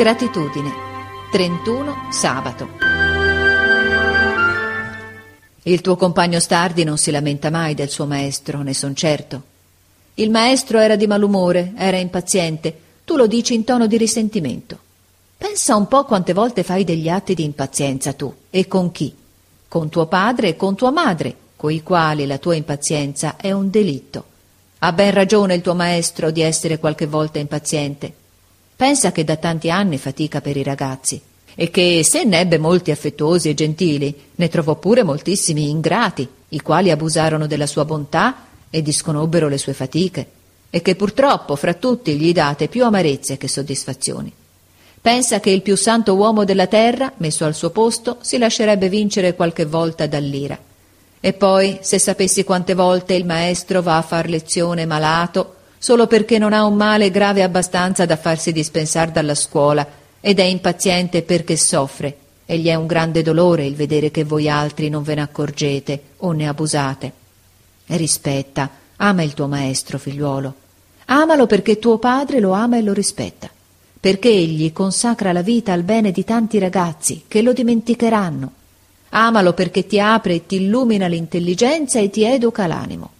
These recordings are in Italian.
Gratitudine. 31 sabato. Il tuo compagno Stardi non si lamenta mai del suo maestro, ne son certo. Il maestro era di malumore, era impaziente, tu lo dici in tono di risentimento. Pensa un po' quante volte fai degli atti di impazienza tu, e con chi? Con tuo padre e con tua madre, coi quali la tua impazienza è un delitto. Ha ben ragione il tuo maestro di essere qualche volta impaziente. Pensa che da tanti anni fatica per i ragazzi e che se ne ebbe molti affettuosi e gentili, ne trovò pure moltissimi ingrati, i quali abusarono della sua bontà e disconobbero le sue fatiche, e che purtroppo fra tutti gli date più amarezze che soddisfazioni. Pensa che il più santo uomo della terra, messo al suo posto, si lascerebbe vincere qualche volta dall'ira. E poi, se sapessi quante volte il maestro va a far lezione malato, solo perché non ha un male grave abbastanza da farsi dispensar dalla scuola, ed è impaziente perché soffre, e gli è un grande dolore il vedere che voi altri non ve ne accorgete o ne abusate. Rispetta, ama il tuo maestro, figliuolo. Amalo perché tuo padre lo ama e lo rispetta, perché egli consacra la vita al bene di tanti ragazzi che lo dimenticheranno Amalo perché ti apre e ti illumina l'intelligenza e ti educa l'animo.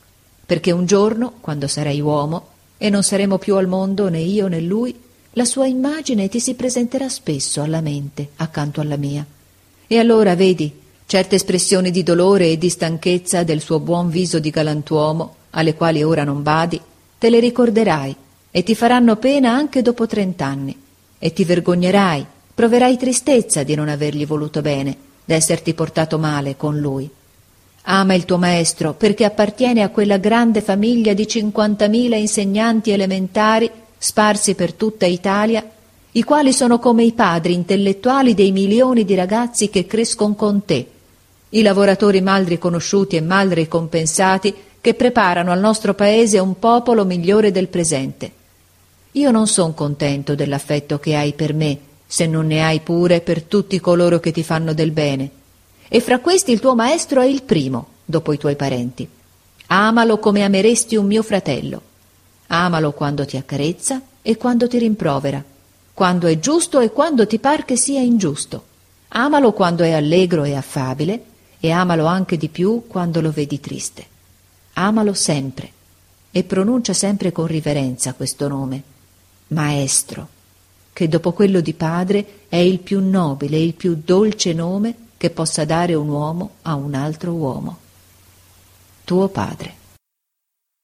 Perché un giorno, quando sarai uomo, e non saremo più al mondo né io né lui, la sua immagine ti si presenterà spesso alla mente, accanto alla mia. E allora vedi, certe espressioni di dolore e di stanchezza del suo buon viso di galantuomo, alle quali ora non badi, te le ricorderai e ti faranno pena anche dopo trent'anni. E ti vergognerai, proverai tristezza di non avergli voluto bene d'esserti portato male con lui. Ama il tuo maestro perché appartiene a quella grande famiglia di cinquantamila insegnanti elementari sparsi per tutta Italia, i quali sono come i padri intellettuali dei milioni di ragazzi che crescono con te, i lavoratori mal riconosciuti e mal ricompensati che preparano al nostro paese un popolo migliore del presente. Io non son contento dell'affetto che hai per me, se non ne hai pure per tutti coloro che ti fanno del bene. E fra questi il tuo maestro è il primo, dopo i tuoi parenti. Amalo come ameresti un mio fratello. Amalo quando ti accarezza e quando ti rimprovera, quando è giusto e quando ti par che sia ingiusto. Amalo quando è allegro e affabile e amalo anche di più quando lo vedi triste. Amalo sempre e pronuncia sempre con riverenza questo nome, Maestro che dopo quello di padre è il più nobile e il più dolce nome che possa dare un uomo a un altro uomo. Tuo padre.